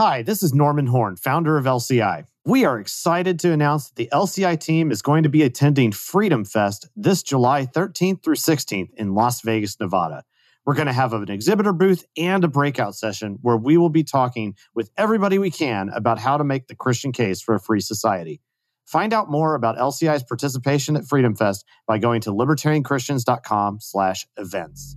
Hi, this is Norman Horn, founder of LCI. We are excited to announce that the LCI team is going to be attending Freedom Fest this July 13th through 16th in Las Vegas, Nevada. We're going to have an exhibitor booth and a breakout session where we will be talking with everybody we can about how to make the Christian case for a free society. Find out more about LCI's participation at Freedom Fest by going to libertarianchristians.com/events.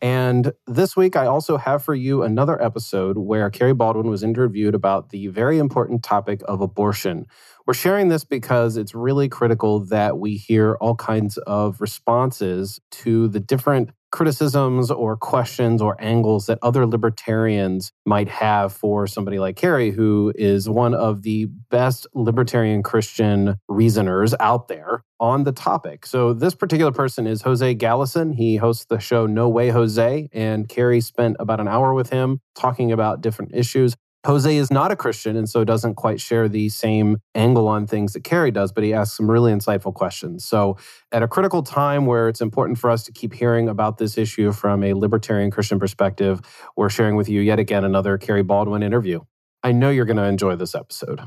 And this week, I also have for you another episode where Kerry Baldwin was interviewed about the very important topic of abortion. We're sharing this because it's really critical that we hear all kinds of responses to the different criticisms or questions or angles that other libertarians might have for somebody like Kerry, who is one of the best libertarian Christian reasoners out there on the topic. So, this particular person is Jose Galison. He hosts the show No Way Jose, and Kerry spent about an hour with him talking about different issues. Jose is not a Christian and so doesn't quite share the same angle on things that Kerry does, but he asks some really insightful questions. So, at a critical time where it's important for us to keep hearing about this issue from a libertarian Christian perspective, we're sharing with you yet again another Kerry Baldwin interview. I know you're going to enjoy this episode.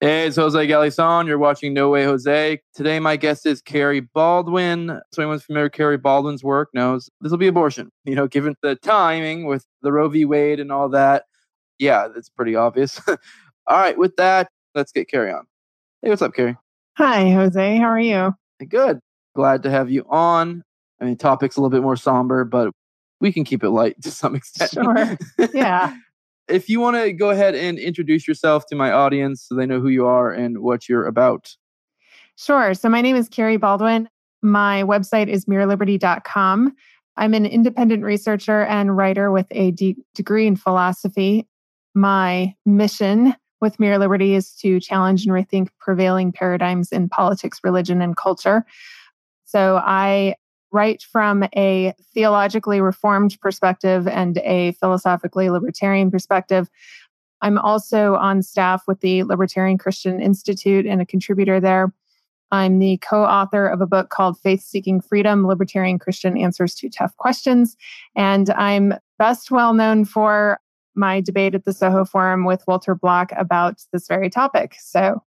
Hey, it's Jose Galison. You're watching No Way Jose. Today, my guest is Kerry Baldwin. So, anyone familiar with Kerry Baldwin's work knows this will be abortion. You know, given the timing with the Roe v. Wade and all that yeah, it's pretty obvious. All right, with that, let's get Kerry on. Hey, what's up, Kerry? Hi, Jose. How are you? Good. Glad to have you on. I mean, topic's a little bit more somber, but we can keep it light to some extent. Sure. Yeah. if you want to go ahead and introduce yourself to my audience so they know who you are and what you're about. Sure. So, my name is Kerry Baldwin. My website is mereliberty.com. I'm an independent researcher and writer with a de- degree in philosophy my mission with Mere Liberty is to challenge and rethink prevailing paradigms in politics, religion, and culture. So I write from a theologically reformed perspective and a philosophically libertarian perspective. I'm also on staff with the Libertarian Christian Institute and a contributor there. I'm the co author of a book called Faith Seeking Freedom Libertarian Christian Answers to Tough Questions. And I'm best well known for my debate at the Soho Forum with Walter Block about this very topic. So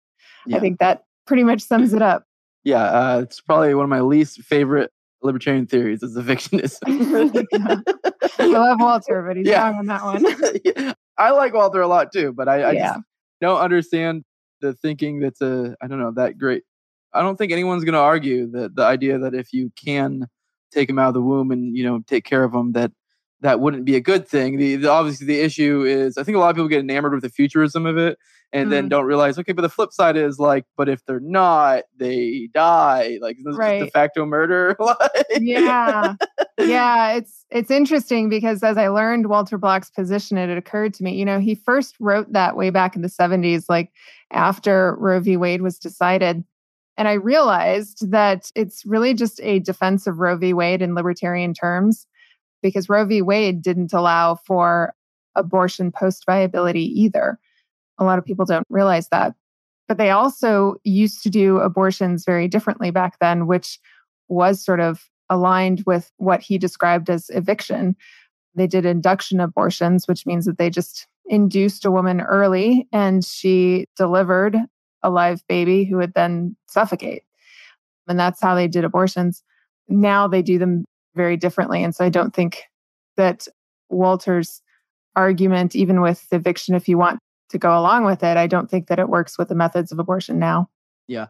yeah. I think that pretty much sums it up. Yeah, uh, it's probably one of my least favorite libertarian theories is evictionism. I love Walter, but he's yeah. wrong on that one. yeah. I like Walter a lot too, but I, I yeah. just don't understand the thinking that's a I don't know that great. I don't think anyone's going to argue that the idea that if you can take him out of the womb and you know take care of him, that that wouldn't be a good thing. The, the, obviously the issue is I think a lot of people get enamored with the futurism of it and mm. then don't realize okay, but the flip side is like, but if they're not, they die. Like this right. de facto murder. yeah, yeah. It's it's interesting because as I learned Walter Block's position, it occurred to me. You know, he first wrote that way back in the seventies, like after Roe v. Wade was decided. And I realized that it's really just a defense of Roe v. Wade in libertarian terms because Roe v. Wade didn't allow for abortion post viability either. A lot of people don't realize that. But they also used to do abortions very differently back then, which was sort of aligned with what he described as eviction. They did induction abortions, which means that they just induced a woman early and she delivered a live baby who would then suffocate. And that's how they did abortions. Now they do them very differently. And so I don't think that Walter's argument, even with eviction, if you want to go along with it, I don't think that it works with the methods of abortion now. Yeah.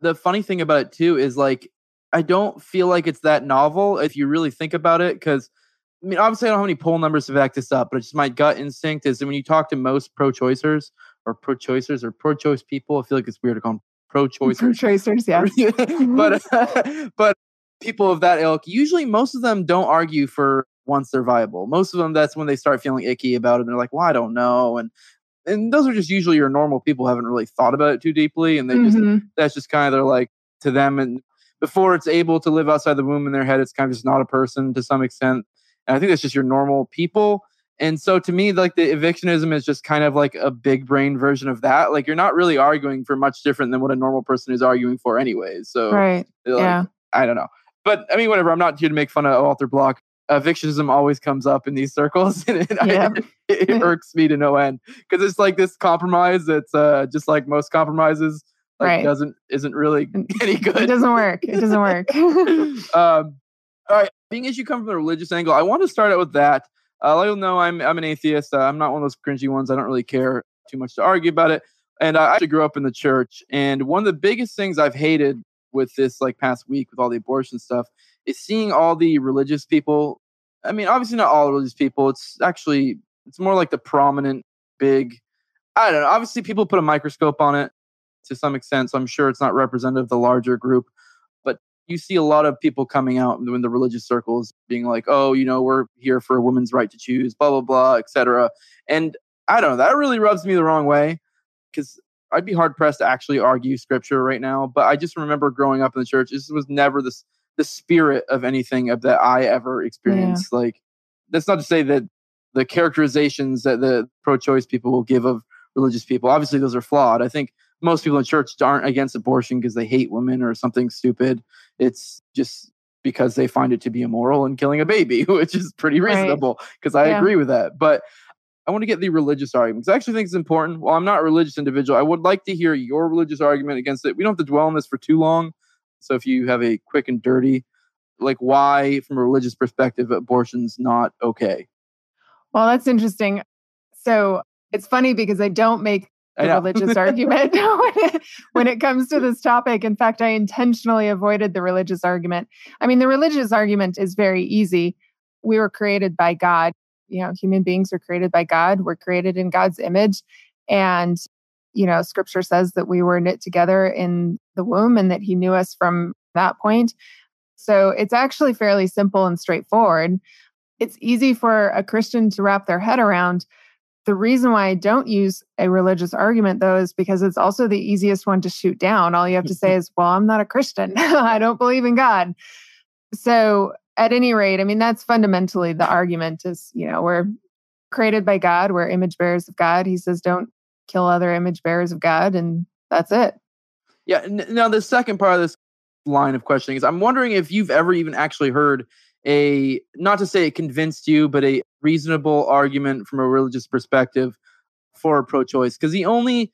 The funny thing about it too is like, I don't feel like it's that novel if you really think about it. Cause I mean, obviously, I don't have any poll numbers to back this up, but it's just my gut instinct is that when you talk to most pro choicers or pro choicers or pro choice people, I feel like it's weird to call them pro choicers. Pro choicers, yeah. but, uh, but people of that ilk, usually most of them don't argue for once they're viable. Most of them, that's when they start feeling icky about it. And they're like, well, I don't know. And and those are just usually your normal people haven't really thought about it too deeply and they mm-hmm. just that's just kind of they're like to them and before it's able to live outside the womb in their head it's kind of just not a person to some extent and i think that's just your normal people and so to me like the evictionism is just kind of like a big brain version of that like you're not really arguing for much different than what a normal person is arguing for anyways so right like, yeah i don't know but i mean whatever i'm not here to make fun of walter block evictionism always comes up in these circles and it, yeah. I, it, it irks me to no end. Because it's like this compromise that's uh, just like most compromises like right. doesn't isn't really any good. it doesn't work. It doesn't work. Um, all right being as you come from the religious angle i want to start out with that. Uh, you'll know i'm i'm an atheist. Uh, i'm not one of those cringy ones. I don't really care too much to argue about it. And i actually grew up in the church and one of the biggest things i've hated with this like past week with all the abortion stuff is seeing all the religious people. I mean, obviously not all religious people. It's actually it's more like the prominent, big. I don't know. Obviously, people put a microscope on it to some extent, so I'm sure it's not representative of the larger group. But you see a lot of people coming out in the religious circles being like, "Oh, you know, we're here for a woman's right to choose," blah blah blah, etc. And I don't know. That really rubs me the wrong way because I'd be hard pressed to actually argue scripture right now. But I just remember growing up in the church. This was never this the spirit of anything of that I ever experienced. Yeah. Like that's not to say that the characterizations that the pro-choice people will give of religious people, obviously those are flawed. I think most people in church aren't against abortion because they hate women or something stupid. It's just because they find it to be immoral and killing a baby, which is pretty reasonable because right. I yeah. agree with that. But I want to get the religious arguments. I actually think it's important. While I'm not a religious individual, I would like to hear your religious argument against it. We don't have to dwell on this for too long. So if you have a quick and dirty, like why, from a religious perspective, abortion's not okay? Well, that's interesting. So it's funny because I don't make the religious argument when it comes to this topic. In fact, I intentionally avoided the religious argument. I mean, the religious argument is very easy. We were created by God. You know, human beings are created by God. We're created in God's image. And you know, scripture says that we were knit together in the womb and that he knew us from that point. So it's actually fairly simple and straightforward. It's easy for a Christian to wrap their head around. The reason why I don't use a religious argument, though, is because it's also the easiest one to shoot down. All you have to mm-hmm. say is, Well, I'm not a Christian. I don't believe in God. So, at any rate, I mean, that's fundamentally the argument is, you know, we're created by God, we're image bearers of God. He says, Don't kill other image bearers of God, and that's it. Yeah. Now, the second part of this line of questioning is I'm wondering if you've ever even actually heard a, not to say it convinced you, but a reasonable argument from a religious perspective for pro choice. Because the only,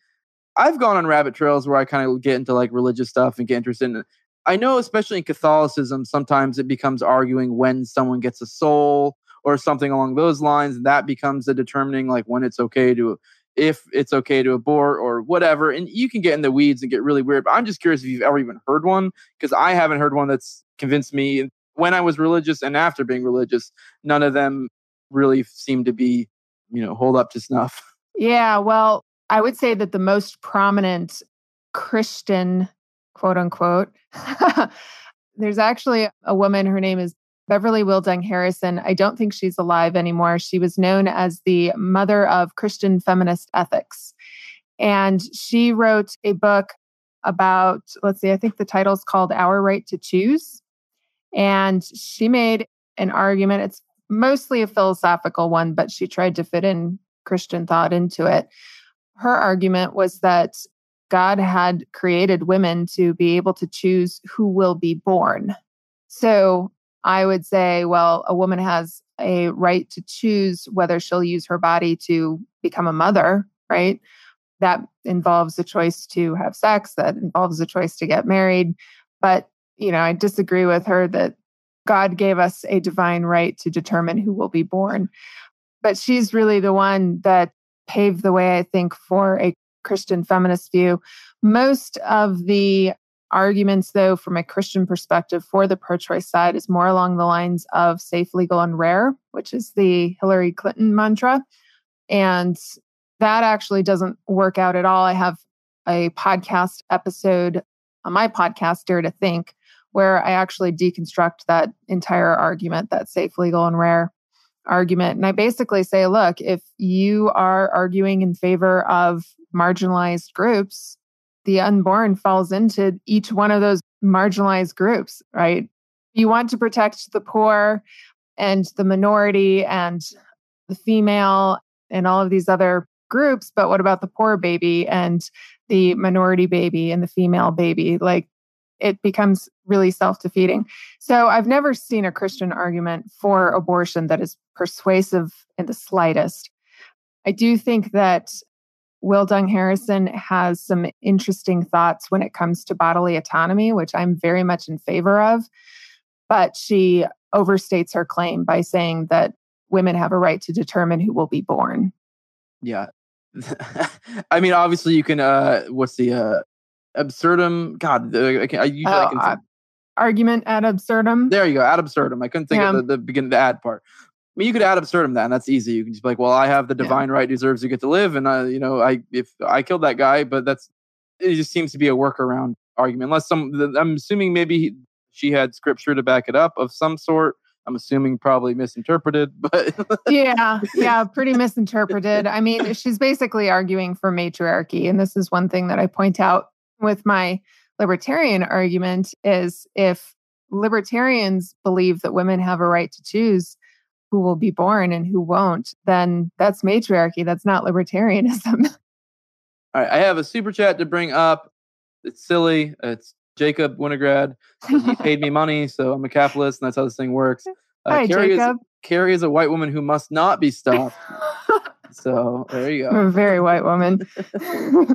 I've gone on rabbit trails where I kind of get into like religious stuff and get interested in. I know, especially in Catholicism, sometimes it becomes arguing when someone gets a soul or something along those lines. And that becomes a determining like when it's okay to if it's okay to abort or whatever. And you can get in the weeds and get really weird. But I'm just curious if you've ever even heard one because I haven't heard one that's convinced me when I was religious and after being religious. None of them really seem to be, you know, hold up to snuff. Yeah. Well, I would say that the most prominent Christian, quote unquote, there's actually a woman, her name is Beverly Wildung Harrison. I don't think she's alive anymore. She was known as the mother of Christian feminist ethics. And she wrote a book about, let's see, I think the title is called Our Right to Choose. And she made an argument. It's mostly a philosophical one, but she tried to fit in Christian thought into it. Her argument was that God had created women to be able to choose who will be born. So I would say, well, a woman has a right to choose whether she'll use her body to become a mother, right? That involves a choice to have sex, that involves a choice to get married. But, you know, I disagree with her that God gave us a divine right to determine who will be born. But she's really the one that paved the way, I think, for a Christian feminist view. Most of the arguments, though, from a Christian perspective for the pro choice side is more along the lines of safe, legal, and rare, which is the Hillary Clinton mantra. And that actually doesn't work out at all. I have a podcast episode on my podcast, Dare to Think, where I actually deconstruct that entire argument that safe, legal, and rare. argument. And I basically say, look, if you are arguing in favor of marginalized groups, the unborn falls into each one of those marginalized groups, right? You want to protect the poor and the minority and the female and all of these other groups, but what about the poor baby and the minority baby and the female baby? Like it becomes really self defeating. So I've never seen a Christian argument for abortion that is persuasive in the slightest. I do think that Wildung Harrison has some interesting thoughts when it comes to bodily autonomy, which I'm very much in favor of. But she overstates her claim by saying that women have a right to determine who will be born. Yeah. I mean, obviously, you can. Uh, what's the uh, absurdum? God, I, can, I usually oh, I can uh, argument ad absurdum. There you go, ad absurdum. I couldn't think yeah. of the, the beginning, the ad part. I mean, you could ad absurdum that, and that's easy. You can just be like, "Well, I have the divine yeah. right; deserves to get to live," and I, you know, I if I killed that guy, but that's it. Just seems to be a workaround argument, unless some. I'm assuming maybe he, she had scripture to back it up of some sort. I'm assuming probably misinterpreted, but yeah, yeah, pretty misinterpreted. I mean, she's basically arguing for matriarchy, and this is one thing that I point out with my libertarian argument is if libertarians believe that women have a right to choose who will be born and who won't, then that's matriarchy. That's not libertarianism. All right, I have a super chat to bring up. It's silly. It's Jacob Winograd. He paid me money, so I'm a capitalist, and that's how this thing works. Uh, Hi, Kerry Jacob. Is, Kerry is a white woman who must not be stopped. so there you go. I'm a very white woman.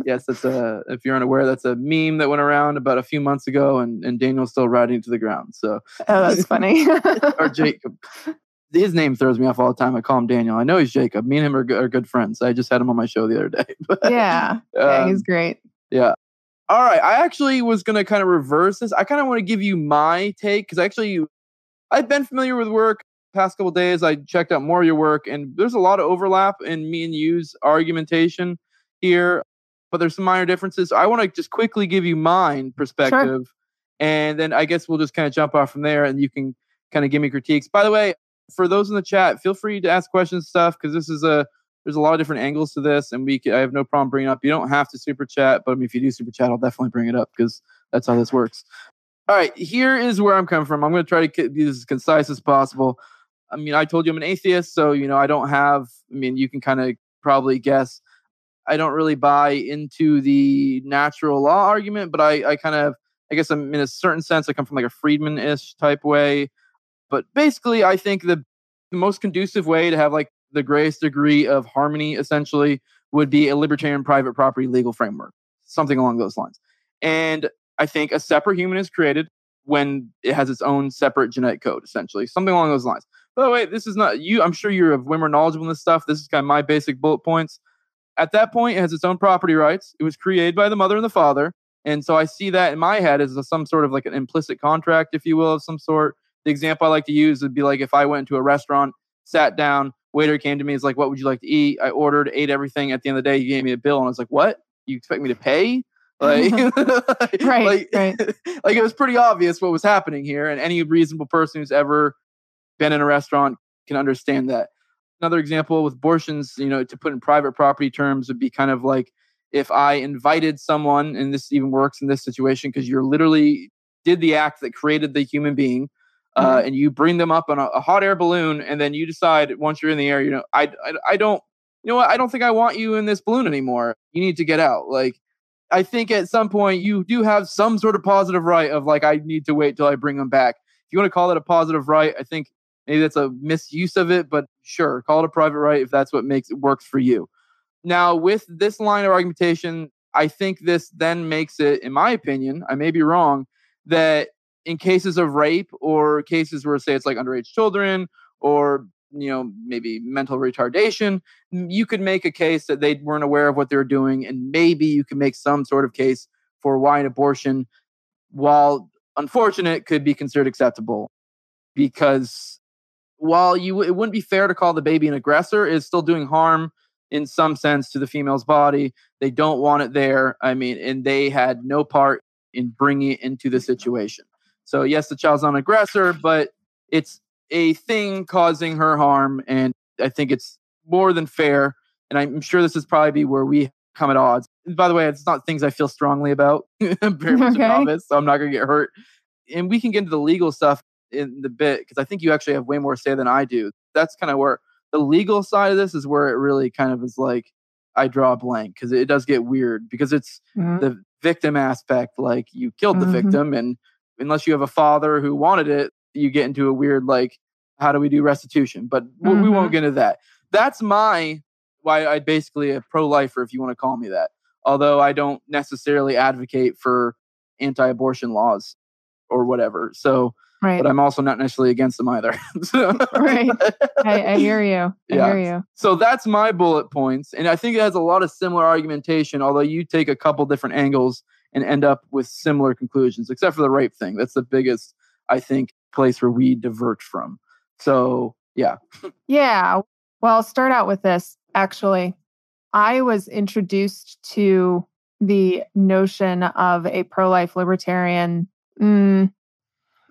yes, that's a. If you're unaware, that's a meme that went around about a few months ago, and, and Daniel's still riding to the ground. So oh, that's funny. or Jacob his name throws me off all the time. I call him Daniel. I know he's Jacob. Me and him are, are good friends. I just had him on my show the other day. But, yeah, yeah, he's um, great. Yeah. All right. I actually was going to kind of reverse this. I kind of want to give you my take because actually, I've been familiar with work past couple days. I checked out more of your work, and there's a lot of overlap in me and you's argumentation here, but there's some minor differences. So I want to just quickly give you mine perspective, sure. and then I guess we'll just kind of jump off from there, and you can kind of give me critiques. By the way, for those in the chat, feel free to ask questions stuff because this is a there's a lot of different angles to this, and we can, I have no problem bringing up. You don't have to super chat, but I mean, if you do super chat, I'll definitely bring it up because that's how this works. All right, here is where I'm coming from. I'm going to try to be as concise as possible. I mean, I told you I'm an atheist, so you know I don't have. I mean, you can kind of probably guess. I don't really buy into the natural law argument, but I, I kind of, I guess I'm in a certain sense, I come from like a Friedman-ish type way. But basically, I think the, the most conducive way to have like the greatest degree of harmony essentially would be a libertarian private property legal framework, something along those lines. And I think a separate human is created when it has its own separate genetic code, essentially, something along those lines. By the way, this is not you. I'm sure you're way more knowledgeable in this stuff. This is kind of my basic bullet points. At that point, it has its own property rights. It was created by the mother and the father. And so I see that in my head as a, some sort of like an implicit contract, if you will, of some sort the example I like to use would be like if I went into a restaurant, sat down, waiter came to me, is like, "What would you like to eat?" I ordered, ate everything. At the end of the day, he gave me a bill, and I was like, "What? You expect me to pay?" Like, right, like, right. like it was pretty obvious what was happening here, and any reasonable person who's ever been in a restaurant can understand that. Another example with abortions, you know, to put in private property terms, would be kind of like if I invited someone, and this even works in this situation because you're literally did the act that created the human being uh, mm-hmm. and you bring them up on a, a, hot air balloon, and then you decide once you're in the air, you know, I, I, I don't, you know what, I don't think I want you in this balloon anymore. You need to get out. Like, I think at some point you do have some sort of positive right of like, I need to wait till I bring them back. If you want to call it a positive right, I think maybe that's a misuse of it, but sure, call it a private right if that's what makes it works for you. Now, with this line of argumentation, I think this then makes it, in my opinion, I may be wrong, that in cases of rape or cases where say it's like underage children or you know maybe mental retardation you could make a case that they weren't aware of what they were doing and maybe you can make some sort of case for why an abortion while unfortunate could be considered acceptable. Because while you it wouldn't be fair to call the baby an aggressor is still doing harm in some sense to the female's body. They don't want it there i mean and they had no part in bringing it into the situation so yes, the child's not an aggressor, but it's a thing causing her harm. And I think it's more than fair. And I'm sure this is probably be where we come at odds. And by the way, it's not things I feel strongly about. Very much okay. novice, so I'm not going to get hurt. And we can get into the legal stuff in the bit because I think you actually have way more say than I do. That's kind of where the legal side of this is where it really kind of is like I draw a blank because it does get weird because it's mm-hmm. the victim aspect. Like you killed the mm-hmm. victim, and unless you have a father who wanted it, you get into a weird like, how do we do restitution? But mm-hmm. we won't get into that. That's my why I basically a pro lifer, if you want to call me that. Although I don't necessarily advocate for anti-abortion laws or whatever. So Right. But I'm also not necessarily against them either. so, right. I, I, hear you. I yeah. hear you. So that's my bullet points. And I think it has a lot of similar argumentation, although you take a couple different angles and end up with similar conclusions, except for the rape thing. That's the biggest, I think, place where we divert from. So, yeah. yeah. Well, I'll start out with this actually. I was introduced to the notion of a pro life libertarian. Mm,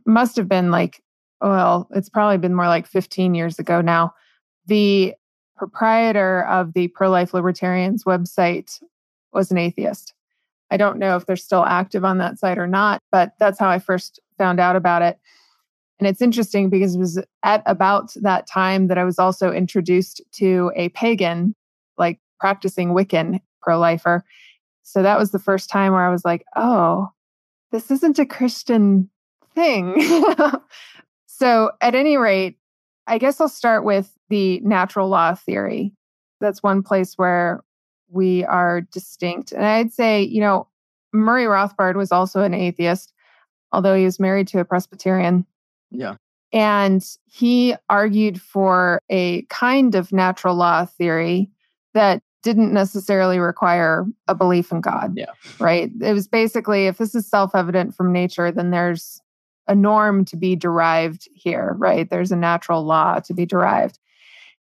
must have been like, well, it's probably been more like 15 years ago now. The proprietor of the pro life libertarians website was an atheist. I don't know if they're still active on that site or not, but that's how I first found out about it. And it's interesting because it was at about that time that I was also introduced to a pagan, like practicing Wiccan pro lifer. So that was the first time where I was like, oh, this isn't a Christian thing. so, at any rate, I guess I'll start with the natural law theory. That's one place where we are distinct. And I'd say, you know, Murray Rothbard was also an atheist, although he was married to a Presbyterian. Yeah. And he argued for a kind of natural law theory that didn't necessarily require a belief in God. Yeah. Right. It was basically if this is self evident from nature, then there's a norm to be derived here, right? There's a natural law to be derived.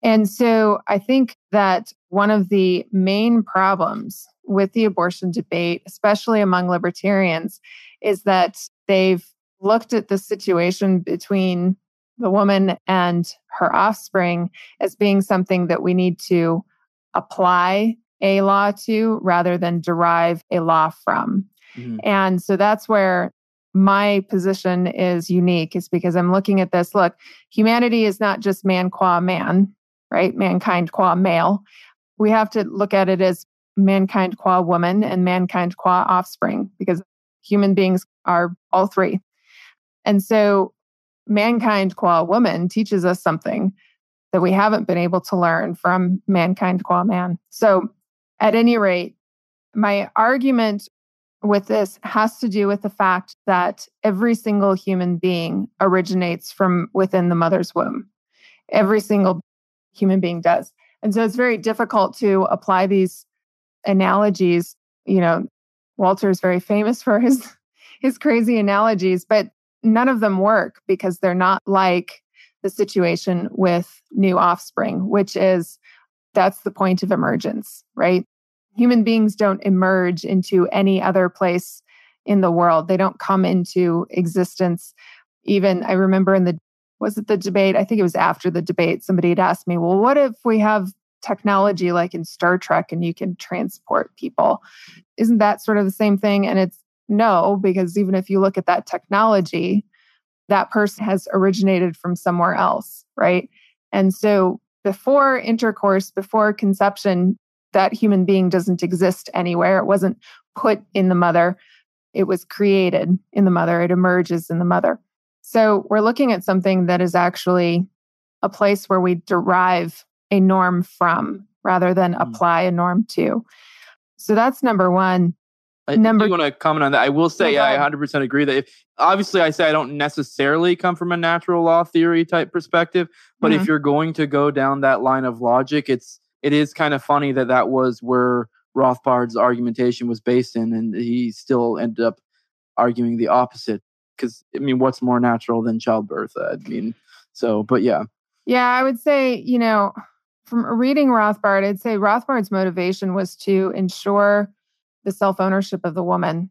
And so I think that one of the main problems with the abortion debate, especially among libertarians, is that they've looked at the situation between the woman and her offspring as being something that we need to apply a law to rather than derive a law from. Mm-hmm. And so that's where my position is unique is because I'm looking at this. Look, humanity is not just man qua man, right? Mankind qua male. We have to look at it as mankind qua woman and mankind qua offspring because human beings are all three. And so mankind qua woman teaches us something that we haven't been able to learn from mankind qua man. So at any rate, my argument with this has to do with the fact that every single human being originates from within the mother's womb. Every single human being does. And so it's very difficult to apply these analogies. You know, Walter is very famous for his his crazy analogies, but none of them work because they're not like the situation with new offspring, which is that's the point of emergence, right? human beings don't emerge into any other place in the world. They don't come into existence. Even I remember in the was it the debate? I think it was after the debate. Somebody had asked me, "Well, what if we have technology like in Star Trek and you can transport people? Isn't that sort of the same thing?" And it's no, because even if you look at that technology, that person has originated from somewhere else, right? And so before intercourse, before conception, that human being doesn't exist anywhere. It wasn't put in the mother, it was created in the mother, it emerges in the mother. So we're looking at something that is actually a place where we derive a norm from rather than mm. apply a norm to. So that's number one. I number, do want to comment on that. I will say, yeah, I 100% agree that if, obviously I say I don't necessarily come from a natural law theory type perspective, but mm-hmm. if you're going to go down that line of logic, it's it is kind of funny that that was where Rothbard's argumentation was based in, and he still ended up arguing the opposite. Because I mean, what's more natural than childbirth? I mean, so, but yeah, yeah, I would say you know, from reading Rothbard, I'd say Rothbard's motivation was to ensure the self ownership of the woman,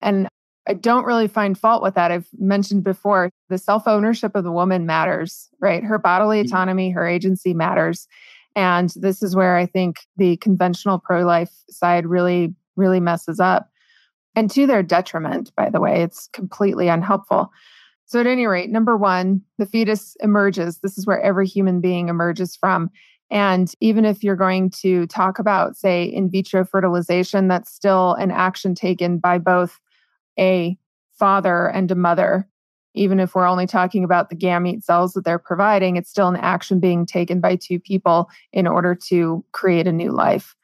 and I don't really find fault with that. I've mentioned before the self ownership of the woman matters, right? Her bodily mm-hmm. autonomy, her agency matters. And this is where I think the conventional pro life side really, really messes up. And to their detriment, by the way, it's completely unhelpful. So, at any rate, number one, the fetus emerges. This is where every human being emerges from. And even if you're going to talk about, say, in vitro fertilization, that's still an action taken by both a father and a mother. Even if we're only talking about the gamete cells that they're providing, it's still an action being taken by two people in order to create a new life.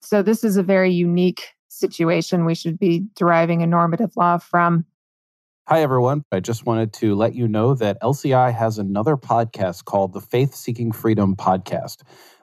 So, this is a very unique situation we should be deriving a normative law from. Hi, everyone. I just wanted to let you know that LCI has another podcast called the Faith Seeking Freedom Podcast.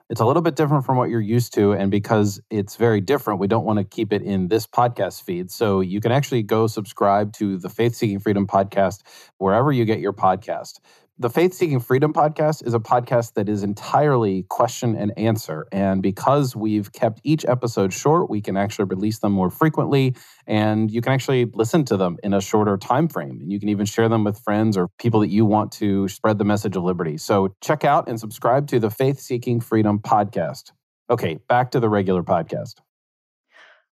It's a little bit different from what you're used to. And because it's very different, we don't want to keep it in this podcast feed. So you can actually go subscribe to the Faith Seeking Freedom podcast wherever you get your podcast. The Faith Seeking Freedom podcast is a podcast that is entirely question and answer. And because we've kept each episode short, we can actually release them more frequently and you can actually listen to them in a shorter time frame. And you can even share them with friends or people that you want to spread the message of liberty. So check out and subscribe to the Faith Seeking Freedom podcast. Okay, back to the regular podcast.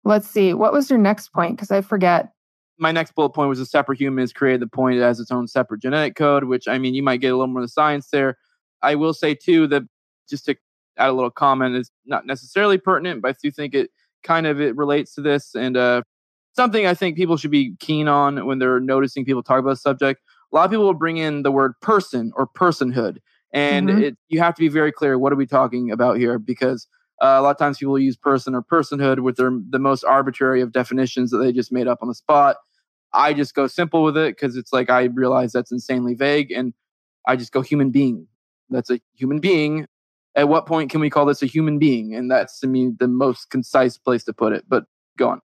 Let's see. What was your next point? Because I forget my next bullet point was a separate human is created the point it has its own separate genetic code, which I mean, you might get a little more of the science there. I will say too that just to add a little comment is not necessarily pertinent, but I do think it kind of it relates to this and uh, something I think people should be keen on when they're noticing people talk about a subject. A lot of people will bring in the word person or personhood, and mm-hmm. it, you have to be very clear. What are we talking about here? Because uh, a lot of times people use person or personhood with their the most arbitrary of definitions that they just made up on the spot. I just go simple with it because it's like I realize that's insanely vague and I just go human being. That's a human being. At what point can we call this a human being? And that's to me the most concise place to put it. But go on.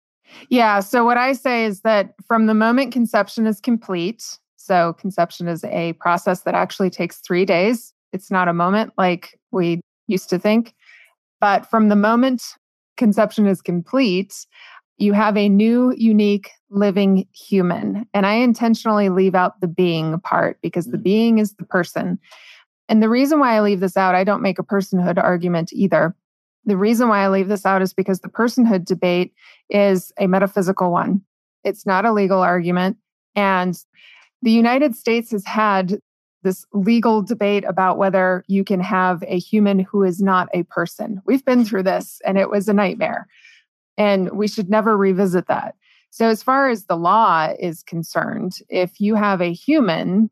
Yeah. So what I say is that from the moment conception is complete, so conception is a process that actually takes three days. It's not a moment like we used to think. But from the moment conception is complete, you have a new, unique, living human. And I intentionally leave out the being part because the mm. being is the person. And the reason why I leave this out, I don't make a personhood argument either. The reason why I leave this out is because the personhood debate is a metaphysical one. It's not a legal argument. And the United States has had this legal debate about whether you can have a human who is not a person. We've been through this and it was a nightmare. And we should never revisit that. So, as far as the law is concerned, if you have a human,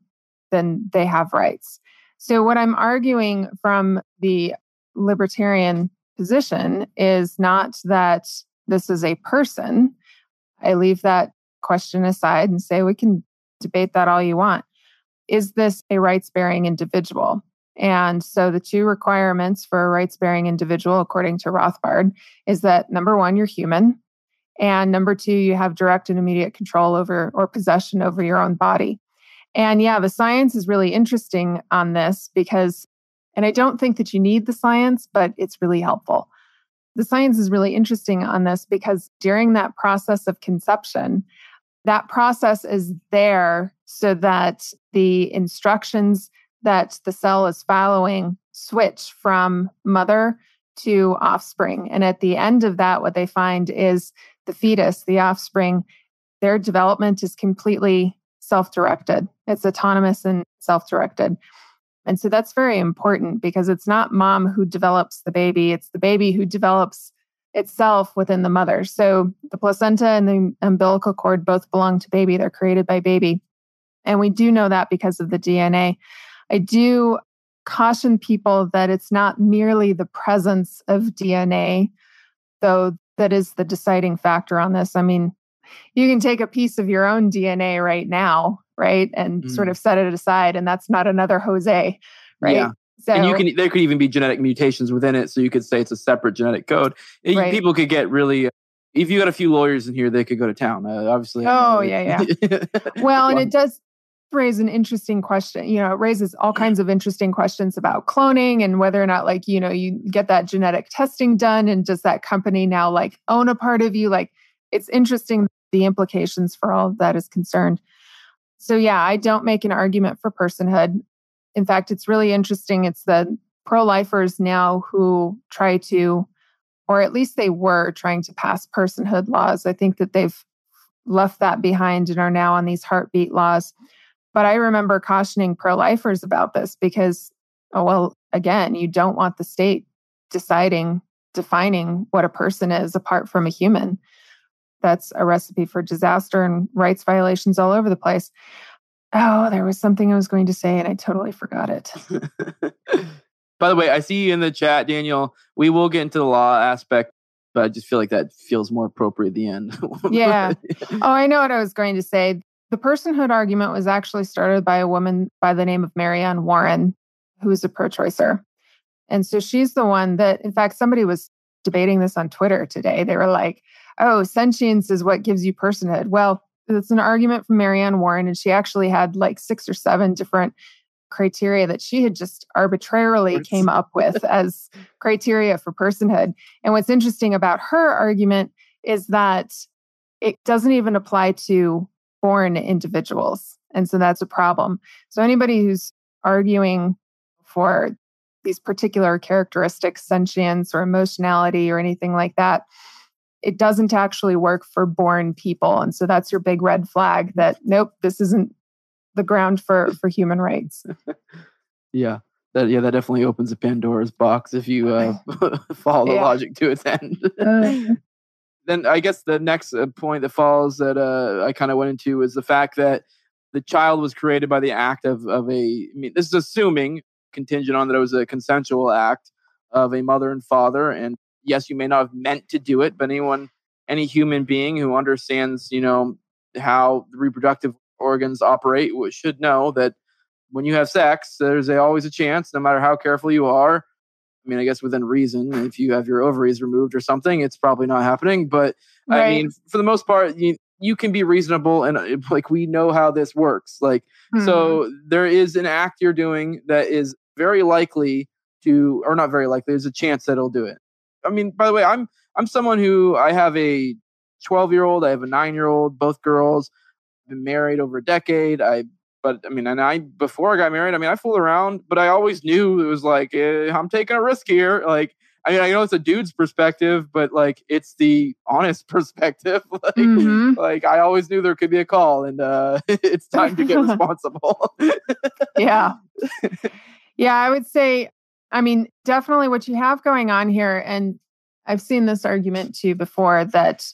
then they have rights. So, what I'm arguing from the libertarian position is not that this is a person. I leave that question aside and say we can debate that all you want. Is this a rights bearing individual? And so the two requirements for a rights bearing individual, according to Rothbard, is that number one, you're human. And number two, you have direct and immediate control over or possession over your own body. And yeah, the science is really interesting on this because, and I don't think that you need the science, but it's really helpful. The science is really interesting on this because during that process of conception, that process is there so that the instructions that the cell is following switch from mother to offspring. And at the end of that, what they find is the fetus, the offspring, their development is completely self directed. It's autonomous and self directed. And so that's very important because it's not mom who develops the baby, it's the baby who develops itself within the mother. So the placenta and the umbilical cord both belong to baby, they're created by baby. And we do know that because of the DNA. I do caution people that it's not merely the presence of DNA, though that is the deciding factor on this. I mean, you can take a piece of your own DNA right now, right, and mm. sort of set it aside, and that's not another Jose, right? Yeah. So, and you can there could even be genetic mutations within it, so you could say it's a separate genetic code. Right. People could get really if you got a few lawyers in here, they could go to town. Uh, obviously. Oh yeah, yeah. well, and it does raise an interesting question. You know, it raises all mm-hmm. kinds of interesting questions about cloning and whether or not, like, you know, you get that genetic testing done and does that company now like own a part of you? Like, it's interesting the implications for all of that is concerned. So, yeah, I don't make an argument for personhood. In fact, it's really interesting. It's the pro lifers now who try to, or at least they were trying to pass personhood laws. I think that they've left that behind and are now on these heartbeat laws. But I remember cautioning pro lifers about this because, oh, well, again, you don't want the state deciding, defining what a person is apart from a human. That's a recipe for disaster and rights violations all over the place. Oh, there was something I was going to say and I totally forgot it. By the way, I see you in the chat, Daniel. We will get into the law aspect, but I just feel like that feels more appropriate at the end. yeah. Oh, I know what I was going to say. The personhood argument was actually started by a woman by the name of Mary Anne Warren, who is a pro choicer. And so she's the one that, in fact, somebody was debating this on Twitter today. They were like, oh, sentience is what gives you personhood. Well, it's an argument from Mary Anne Warren, and she actually had like six or seven different criteria that she had just arbitrarily came up with as criteria for personhood. And what's interesting about her argument is that it doesn't even apply to born individuals. And so that's a problem. So anybody who's arguing for these particular characteristics, sentience or emotionality or anything like that, it doesn't actually work for born people. And so that's your big red flag that nope, this isn't the ground for for human rights. yeah. That, yeah, that definitely opens a Pandora's box if you uh, follow the yeah. logic to its end. uh, then I guess the next uh, point that follows that uh, I kind of went into is the fact that the child was created by the act of, of a, I mean, this is assuming contingent on that it was a consensual act of a mother and father. And yes, you may not have meant to do it, but anyone, any human being who understands, you know, how the reproductive organs operate should know that when you have sex, there's a, always a chance, no matter how careful you are. I mean, I guess within reason, if you have your ovaries removed or something, it's probably not happening. But right. I mean, for the most part, you, you can be reasonable and uh, like we know how this works. Like, mm-hmm. so there is an act you're doing that is very likely to, or not very likely, there's a chance that it'll do it. I mean, by the way, I'm I'm someone who I have a 12 year old, I have a nine year old, both girls. been married over a decade. I, but I mean, and I before I got married, I mean, I fooled around, but I always knew it was like eh, I'm taking a risk here. Like I mean, I know it's a dude's perspective, but like it's the honest perspective. like, mm-hmm. like I always knew there could be a call, and uh, it's time to get responsible. yeah, yeah. I would say, I mean, definitely what you have going on here, and I've seen this argument too before that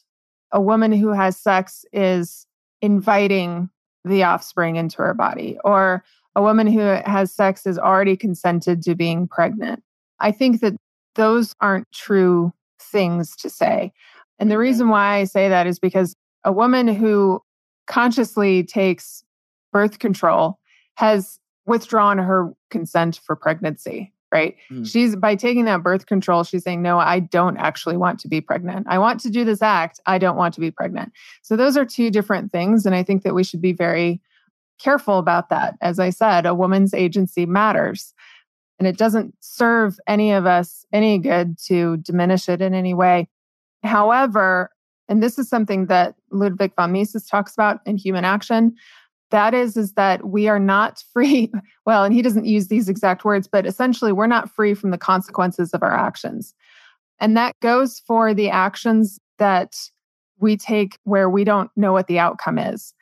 a woman who has sex is inviting the offspring into her body, or a woman who has sex is already consented to being pregnant. I think that those aren't true things to say. And the mm-hmm. reason why I say that is because a woman who consciously takes birth control has withdrawn her consent for pregnancy, right? Mm. She's by taking that birth control, she's saying, No, I don't actually want to be pregnant. I want to do this act. I don't want to be pregnant. So those are two different things. And I think that we should be very careful about that. As I said, a woman's agency matters. And it doesn't serve any of us any good to diminish it in any way. However, and this is something that Ludwig von Mises talks about in Human Action, that is is that we are not free well and he doesn't use these exact words but essentially we're not free from the consequences of our actions and that goes for the actions that we take where we don't know what the outcome is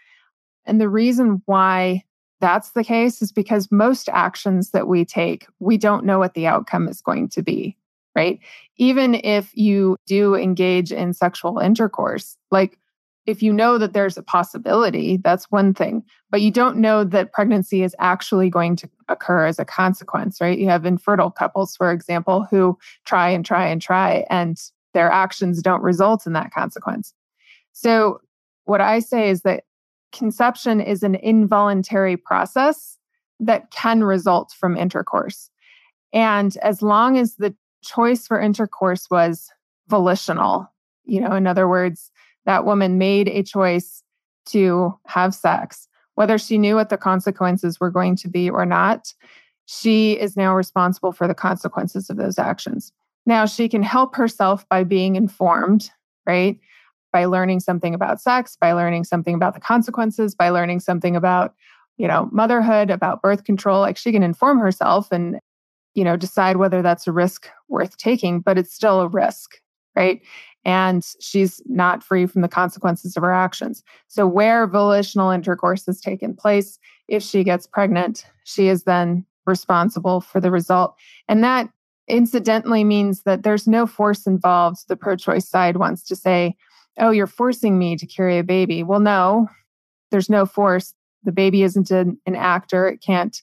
and the reason why that's the case is because most actions that we take, we don't know what the outcome is going to be, right? Even if you do engage in sexual intercourse, like if you know that there's a possibility, that's one thing, but you don't know that pregnancy is actually going to occur as a consequence, right? You have infertile couples, for example, who try and try and try, and their actions don't result in that consequence. So, what I say is that conception is an involuntary process that can result from intercourse. And as long as the choice for intercourse was volitional, you know, in other words, that woman made a choice to have sex, whether she knew what the consequences were going to be or not, she is now responsible for the consequences of those actions. Now, she can help herself by being informed, right? by learning something about sex, by learning something about the consequences, by learning something about, you know, motherhood, about birth control. Like she can inform herself and, you know, decide whether that's a risk worth taking, but it's still a risk, right? And she's not free from the consequences of her actions. So, where volitional intercourse has taken place, if she gets pregnant, she is then responsible for the result. And that incidentally means that there's no force involved. The pro choice side wants to say, oh, you're forcing me to carry a baby. Well, no, there's no force. The baby isn't an, an actor. It can't,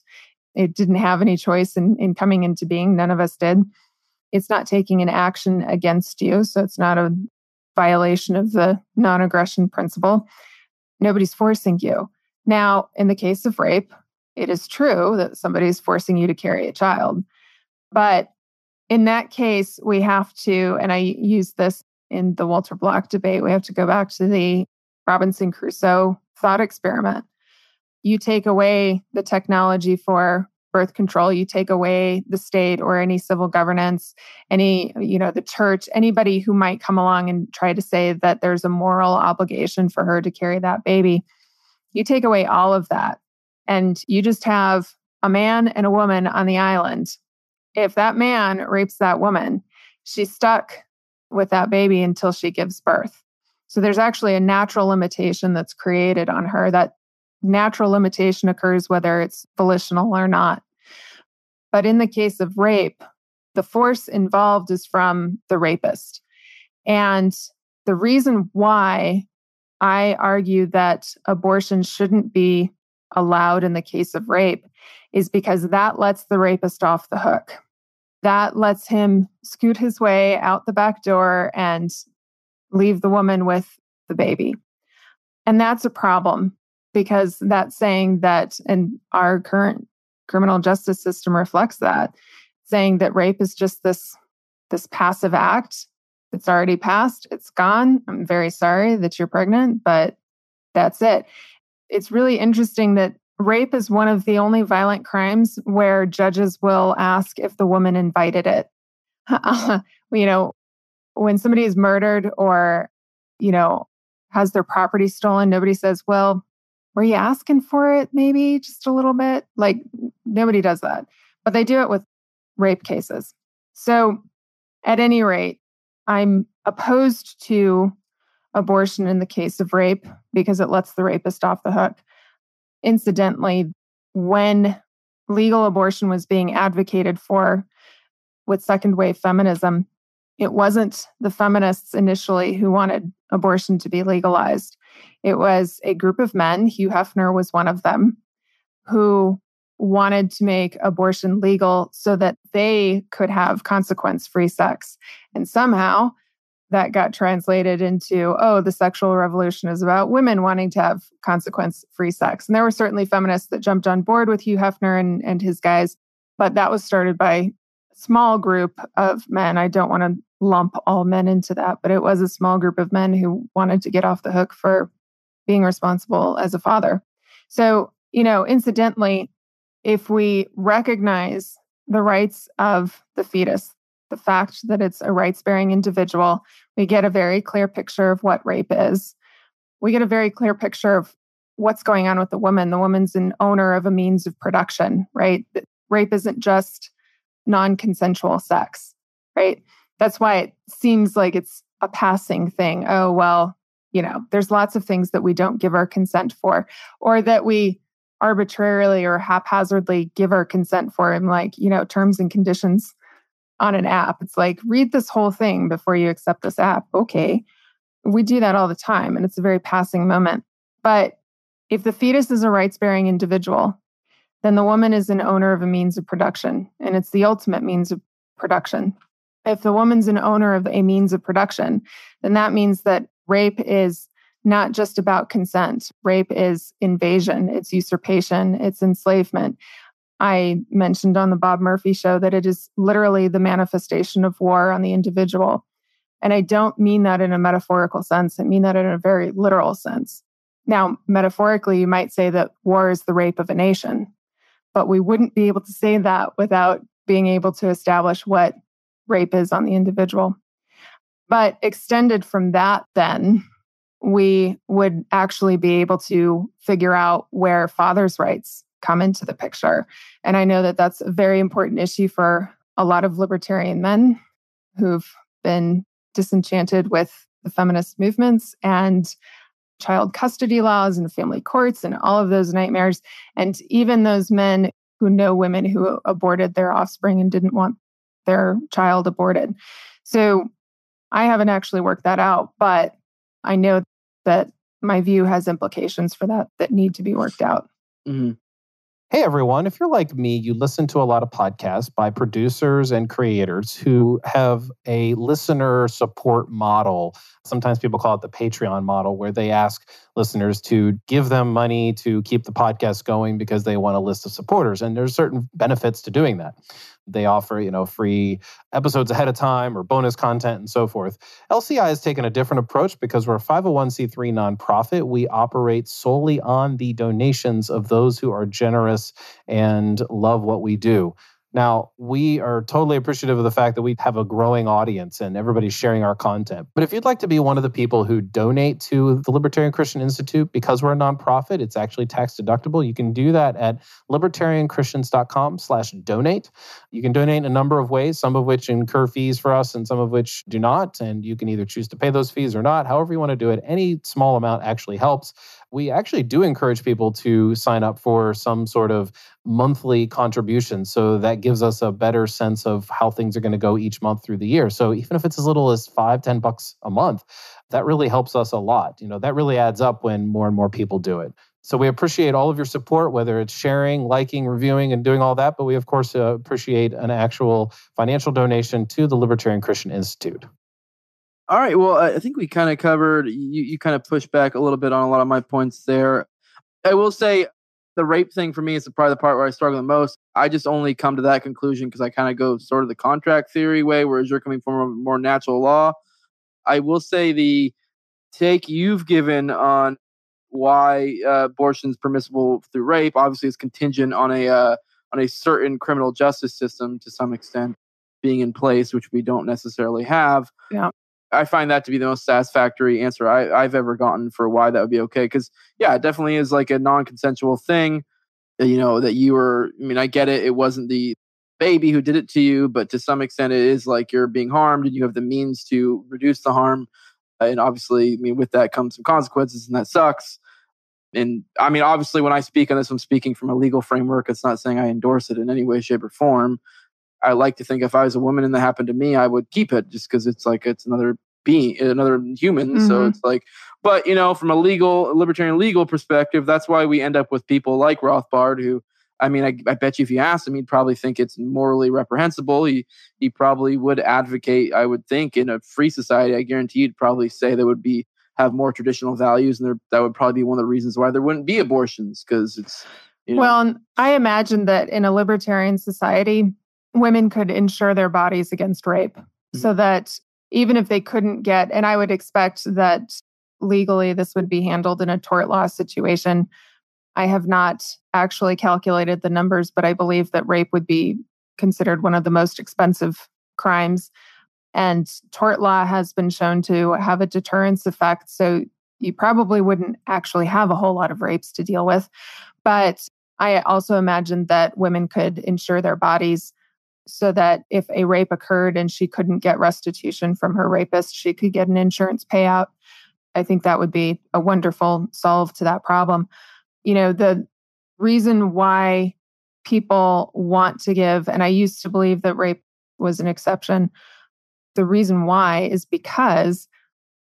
it didn't have any choice in, in coming into being. None of us did. It's not taking an action against you. So it's not a violation of the non aggression principle. Nobody's forcing you. Now, in the case of rape, it is true that somebody's forcing you to carry a child. But in that case, we have to, and I use this in the Walter Block debate, we have to go back to the Robinson Crusoe thought experiment. You take away the technology for birth control, you take away the state or any civil governance, any, you know, the church, anybody who might come along and try to say that there's a moral obligation for her to carry that baby. You take away all of that and you just have a man and a woman on the island. If that man rapes that woman, she's stuck with that baby until she gives birth. So there's actually a natural limitation that's created on her. That natural limitation occurs whether it's volitional or not. But in the case of rape, the force involved is from the rapist. And the reason why I argue that abortion shouldn't be allowed in the case of rape is because that lets the rapist off the hook. That lets him scoot his way out the back door and leave the woman with the baby. And that's a problem because that's saying that, and our current criminal justice system reflects that, saying that rape is just this, this passive act. It's already passed, it's gone. I'm very sorry that you're pregnant, but that's it it's really interesting that rape is one of the only violent crimes where judges will ask if the woman invited it. you know, when somebody is murdered or, you know, has their property stolen, nobody says, well, were you asking for it maybe just a little bit? Like nobody does that, but they do it with rape cases. So, at any rate, I'm opposed to abortion in the case of rape because it lets the rapist off the hook. Incidentally, when legal abortion was being advocated for with second wave feminism, it wasn't the feminists initially who wanted abortion to be legalized. It was a group of men, Hugh Hefner was one of them, who wanted to make abortion legal so that they could have consequence free sex. And somehow that got translated into, oh, the sexual revolution is about women wanting to have consequence free sex. And there were certainly feminists that jumped on board with Hugh Hefner and, and his guys, but that was started by small group of men. I don't want to lump all men into that, but it was a small group of men who wanted to get off the hook for being responsible as a father. So, you know, incidentally, if we recognize the rights of the fetus, the fact that it's a rights bearing individual. We get a very clear picture of what rape is. We get a very clear picture of what's going on with the woman. The woman's an owner of a means of production, right? Rape isn't just non consensual sex, right? That's why it seems like it's a passing thing. Oh, well, you know, there's lots of things that we don't give our consent for, or that we arbitrarily or haphazardly give our consent for in like, you know, terms and conditions on an app. It's like, read this whole thing before you accept this app. Okay. We do that all the time, and it's a very passing moment. But if the fetus is a rights bearing individual, then the woman is an owner of a means of production, and it's the ultimate means of production. If the woman's an owner of a means of production, then that means that rape is not just about consent. Rape is invasion, it's usurpation, it's enslavement. I mentioned on the Bob Murphy show that it is literally the manifestation of war on the individual. And I don't mean that in a metaphorical sense, I mean that in a very literal sense. Now, metaphorically, you might say that war is the rape of a nation, but we wouldn't be able to say that without being able to establish what rape is on the individual. But extended from that, then, we would actually be able to figure out where father's rights come into the picture. And I know that that's a very important issue for a lot of libertarian men who've been disenchanted with the feminist movements and child custody laws and family courts and all of those nightmares. And even those men who know women who aborted their offspring and didn't want their child aborted. So I haven't actually worked that out, but I know that my view has implications for that that need to be worked out. Mm-hmm. Hey everyone, if you're like me, you listen to a lot of podcasts by producers and creators who have a listener support model. Sometimes people call it the Patreon model, where they ask listeners to give them money to keep the podcast going because they want a list of supporters. And there's certain benefits to doing that. They offer, you know, free episodes ahead of time or bonus content and so forth. LCI has taken a different approach because we're a 501c3 nonprofit. We operate solely on the donations of those who are generous and love what we do. Now, we are totally appreciative of the fact that we have a growing audience and everybody's sharing our content. But if you'd like to be one of the people who donate to the Libertarian Christian Institute because we're a nonprofit, it's actually tax deductible. You can do that at libertarianchristians.com slash donate. You can donate in a number of ways, some of which incur fees for us and some of which do not. And you can either choose to pay those fees or not. However you want to do it, any small amount actually helps we actually do encourage people to sign up for some sort of monthly contribution. So that gives us a better sense of how things are going to go each month through the year. So even if it's as little as five, ten bucks a month, that really helps us a lot. You know, that really adds up when more and more people do it. So we appreciate all of your support, whether it's sharing, liking, reviewing, and doing all that. But we, of course, uh, appreciate an actual financial donation to the Libertarian Christian Institute. All right. Well, I think we kind of covered, you, you kind of pushed back a little bit on a lot of my points there. I will say the rape thing for me is probably the part where I struggle the most. I just only come to that conclusion because I kind of go sort of the contract theory way, whereas you're coming from a more natural law. I will say the take you've given on why uh, abortion is permissible through rape obviously is contingent on a uh, on a certain criminal justice system to some extent being in place, which we don't necessarily have. Yeah. I find that to be the most satisfactory answer I, have ever gotten for why that would be okay. Because yeah, it definitely is like a non-consensual thing. Uh, you know that you were. I mean, I get it. It wasn't the baby who did it to you, but to some extent, it is like you're being harmed, and you have the means to reduce the harm. And obviously, I mean, with that comes some consequences, and that sucks. And I mean, obviously, when I speak on this, I'm speaking from a legal framework. It's not saying I endorse it in any way, shape, or form. I like to think if I was a woman and that happened to me, I would keep it just because it's like it's another being, another human. Mm-hmm. So it's like, but you know, from a legal, libertarian legal perspective, that's why we end up with people like Rothbard, who, I mean, I, I bet you if you asked him, he'd probably think it's morally reprehensible. He he probably would advocate, I would think, in a free society. I guarantee you'd probably say there would be have more traditional values, and there, that would probably be one of the reasons why there wouldn't be abortions because it's. You know, well, I imagine that in a libertarian society, women could insure their bodies against rape mm-hmm. so that even if they couldn't get, and I would expect that legally this would be handled in a tort law situation. I have not actually calculated the numbers, but I believe that rape would be considered one of the most expensive crimes. And tort law has been shown to have a deterrence effect. So you probably wouldn't actually have a whole lot of rapes to deal with. But I also imagine that women could insure their bodies so that if a rape occurred and she couldn't get restitution from her rapist, she could get an insurance payout. I think that would be a wonderful solve to that problem. You know, the reason why people want to give, and I used to believe that rape was an exception, the reason why is because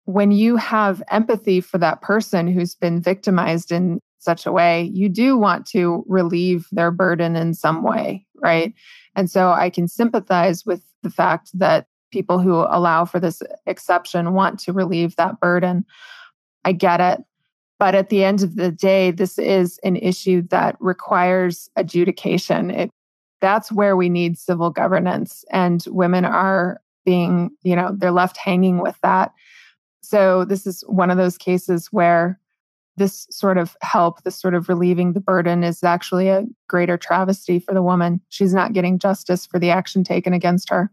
when you have empathy for that person who's been victimized in such a way, you do want to relieve their burden in some way, right? And so I can sympathize with the fact that people who allow for this exception want to relieve that burden. I get it. But at the end of the day, this is an issue that requires adjudication. It, that's where we need civil governance. And women are being, you know, they're left hanging with that. So this is one of those cases where this sort of help, this sort of relieving the burden is actually a greater travesty for the woman. She's not getting justice for the action taken against her.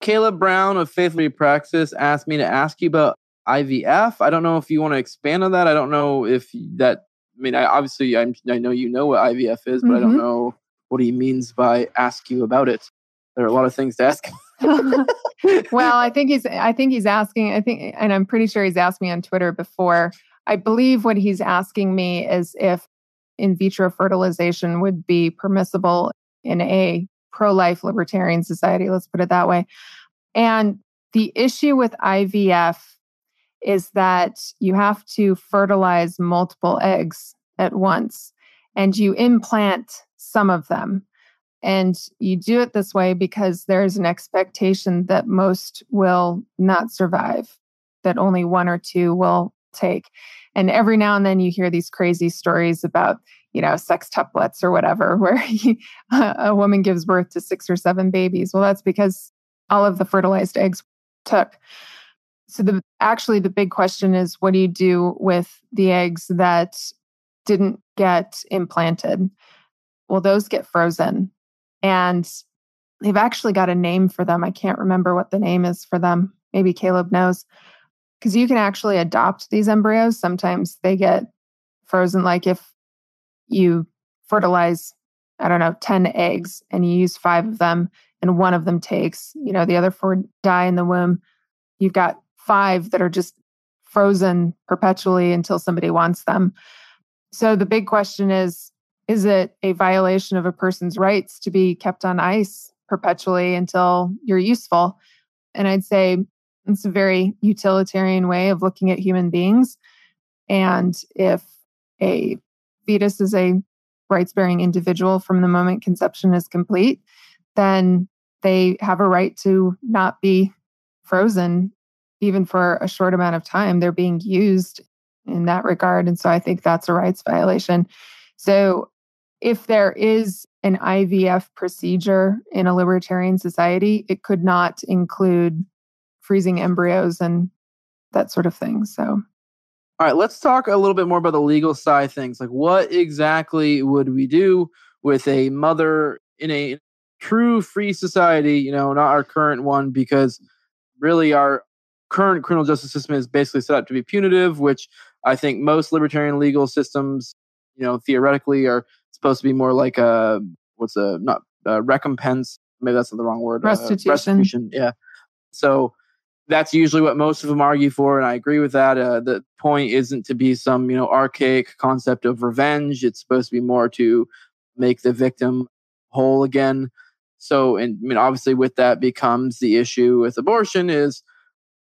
Caleb Brown of Faithfully Praxis asked me to ask you about IVF. I don't know if you want to expand on that. I don't know if that. I mean, I obviously I'm, i know you know what IVF is, but mm-hmm. I don't mm-hmm. know what he means by ask you about it. There are a lot of things to ask. well, I think he's I think he's asking. I think, and I'm pretty sure he's asked me on Twitter before. I believe what he's asking me is if in vitro fertilization would be permissible in a pro life libertarian society, let's put it that way. And the issue with IVF is that you have to fertilize multiple eggs at once and you implant some of them. And you do it this way because there's an expectation that most will not survive, that only one or two will take. And every now and then you hear these crazy stories about, you know, sex sextuplets or whatever, where a woman gives birth to six or seven babies. Well, that's because all of the fertilized eggs took. So the actually the big question is what do you do with the eggs that didn't get implanted? Well, those get frozen. And they've actually got a name for them. I can't remember what the name is for them. Maybe Caleb knows because you can actually adopt these embryos. Sometimes they get frozen, like if you fertilize, I don't know, 10 eggs and you use five of them and one of them takes, you know, the other four die in the womb. You've got five that are just frozen perpetually until somebody wants them. So the big question is is it a violation of a person's rights to be kept on ice perpetually until you're useful? And I'd say it's a very utilitarian way of looking at human beings. And if a fetus is a rights bearing individual from the moment conception is complete, then they have a right to not be frozen even for a short amount of time. They're being used in that regard. And so I think that's a rights violation. So if there is an IVF procedure in a libertarian society, it could not include freezing embryos and that sort of thing. So, all right, let's talk a little bit more about the legal side things. Like, what exactly would we do with a mother in a true free society? You know, not our current one, because really our current criminal justice system is basically set up to be punitive, which I think most libertarian legal systems, you know, theoretically are supposed to be more like a what's a not a recompense. Maybe that's not the wrong word. Restitution. Uh, restitution. Yeah. So that's usually what most of them argue for, and I agree with that. Uh, the point isn't to be some you know archaic concept of revenge. It's supposed to be more to make the victim whole again. So, and I mean, obviously, with that becomes the issue with abortion is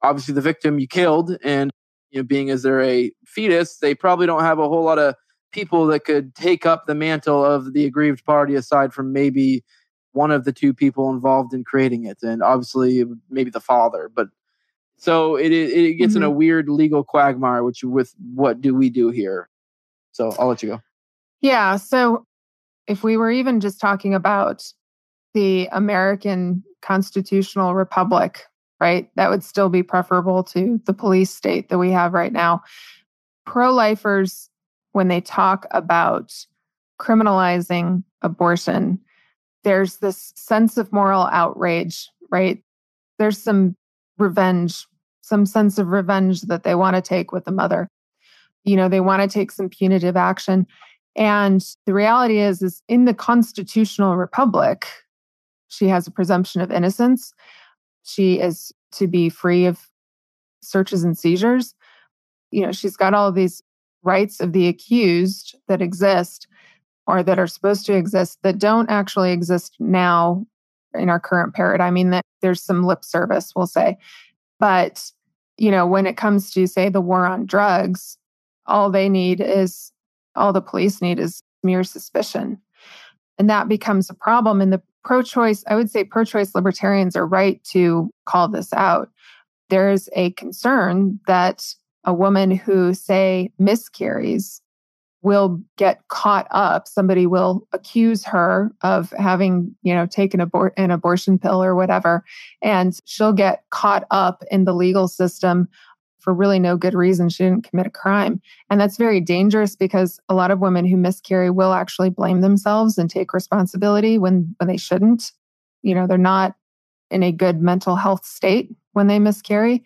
obviously the victim you killed, and you know, being as they're a fetus, they probably don't have a whole lot of people that could take up the mantle of the aggrieved party aside from maybe one of the two people involved in creating it and obviously maybe the father but so it it gets mm-hmm. in a mm-hmm. weird legal quagmire, which with what do we do here? So I'll let you go. Yeah. So if we were even just talking about the American constitutional republic, right, that would still be preferable to the police state that we have right now. Pro lifers, when they talk about criminalizing abortion, there's this sense of moral outrage, right? There's some revenge, some sense of revenge that they want to take with the mother. You know, they want to take some punitive action. And the reality is, is in the constitutional republic, she has a presumption of innocence. She is to be free of searches and seizures. You know, she's got all these rights of the accused that exist or that are supposed to exist that don't actually exist now in our current paradigm. I mean, that there's some lip service, we'll say. But, you know, when it comes to, say, the war on drugs, all they need is, all the police need is mere suspicion. And that becomes a problem. And the pro choice, I would say pro choice libertarians are right to call this out. There's a concern that a woman who, say, miscarries will get caught up. Somebody will accuse her of having, you know, taken abor- an abortion pill or whatever, and she'll get caught up in the legal system for really no good reason. She didn't commit a crime. And that's very dangerous because a lot of women who miscarry will actually blame themselves and take responsibility when, when they shouldn't. You know, they're not in a good mental health state when they miscarry.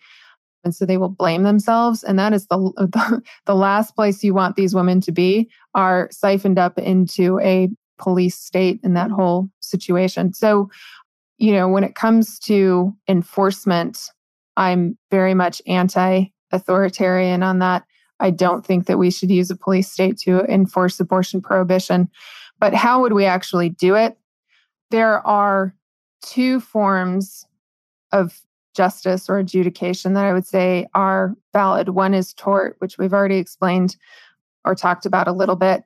And so they will blame themselves. And that is the, the, the last place you want these women to be are siphoned up into a police state in that whole situation. So, you know, when it comes to enforcement, I'm very much anti authoritarian on that. I don't think that we should use a police state to enforce abortion prohibition. But how would we actually do it? There are two forms of justice or adjudication that I would say are valid. One is tort, which we've already explained or talked about a little bit.